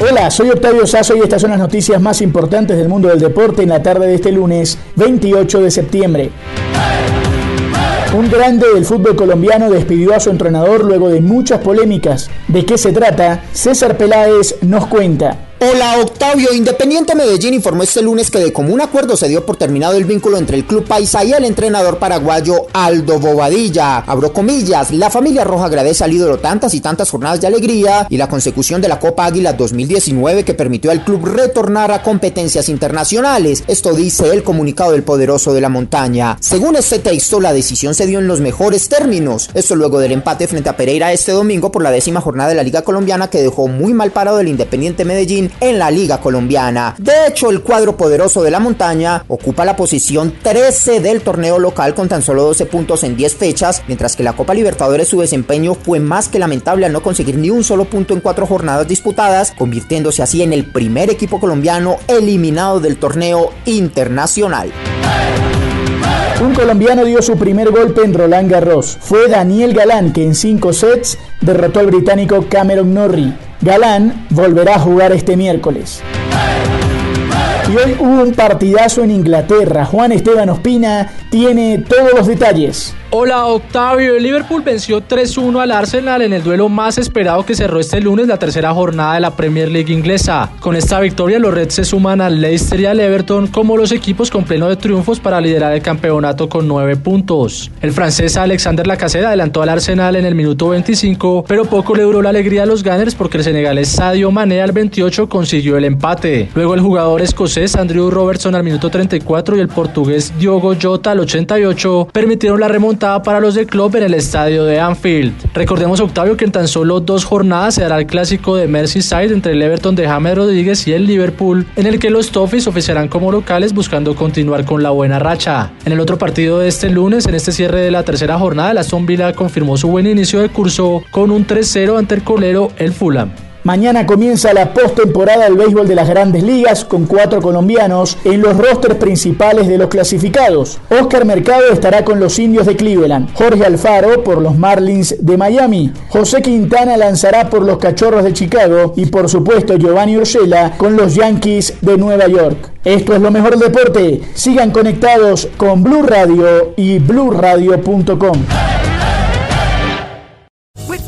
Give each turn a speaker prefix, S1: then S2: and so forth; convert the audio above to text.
S1: Hola, soy Octavio Sazo y estas son las noticias más importantes del mundo del deporte en la tarde de este lunes 28 de septiembre. Un grande del fútbol colombiano despidió a su entrenador luego de muchas polémicas. ¿De qué se trata? César Peláez nos cuenta.
S2: Hola Octavio, Independiente Medellín informó este lunes que de común acuerdo se dio por terminado el vínculo entre el club paisa y el entrenador paraguayo Aldo Bobadilla. Abro comillas, la familia roja agradece al ídolo tantas y tantas jornadas de alegría y la consecución de la Copa Águila 2019 que permitió al club retornar a competencias internacionales. Esto dice el comunicado del poderoso de la montaña. Según este texto, la decisión se dio en los mejores términos. Esto luego del empate frente a Pereira este domingo por la décima jornada de la Liga Colombiana que dejó muy mal parado el Independiente Medellín en la Liga Colombiana. De hecho, el cuadro poderoso de la montaña ocupa la posición 13 del torneo local con tan solo 12 puntos en 10 fechas, mientras que la Copa Libertadores su desempeño fue más que lamentable al no conseguir ni un solo punto en cuatro jornadas disputadas, convirtiéndose así en el primer equipo colombiano eliminado del torneo internacional.
S1: Un colombiano dio su primer golpe en Roland Garros. Fue Daniel Galán que en cinco sets derrotó al británico Cameron Norrie. Galán volverá a jugar este miércoles. Y hoy hubo un partidazo en Inglaterra. Juan Esteban Ospina tiene todos los detalles.
S3: Hola Octavio, el Liverpool venció 3-1 al Arsenal en el duelo más esperado que cerró este lunes la tercera jornada de la Premier League inglesa. Con esta victoria los Reds se suman al Leicester y al Everton como los equipos con pleno de triunfos para liderar el campeonato con 9 puntos. El francés Alexander Lacazette adelantó al Arsenal en el minuto 25, pero poco le duró la alegría a los Gunners porque el senegalés Sadio Mané al 28 consiguió el empate. Luego el jugador escocés Andrew Robertson al minuto 34 y el portugués Diogo Jota al 88 permitieron la remontada para los de club en el estadio de Anfield. Recordemos, Octavio, que en tan solo dos jornadas se dará el clásico de Merseyside entre el Everton de James Rodríguez y el Liverpool, en el que los Toffees oficiarán como locales buscando continuar con la buena racha. En el otro partido de este lunes, en este cierre de la tercera jornada, la Aston Villa confirmó su buen inicio de curso con un 3-0 ante el colero el Fulham.
S1: Mañana comienza la postemporada del béisbol de las grandes ligas con cuatro colombianos en los rosters principales de los clasificados. Oscar Mercado estará con los indios de Cleveland, Jorge Alfaro por los Marlins de Miami, José Quintana lanzará por los Cachorros de Chicago y por supuesto Giovanni Ursela con los Yankees de Nueva York. Esto es lo mejor del deporte. Sigan conectados con Blue Radio y bluradio.com.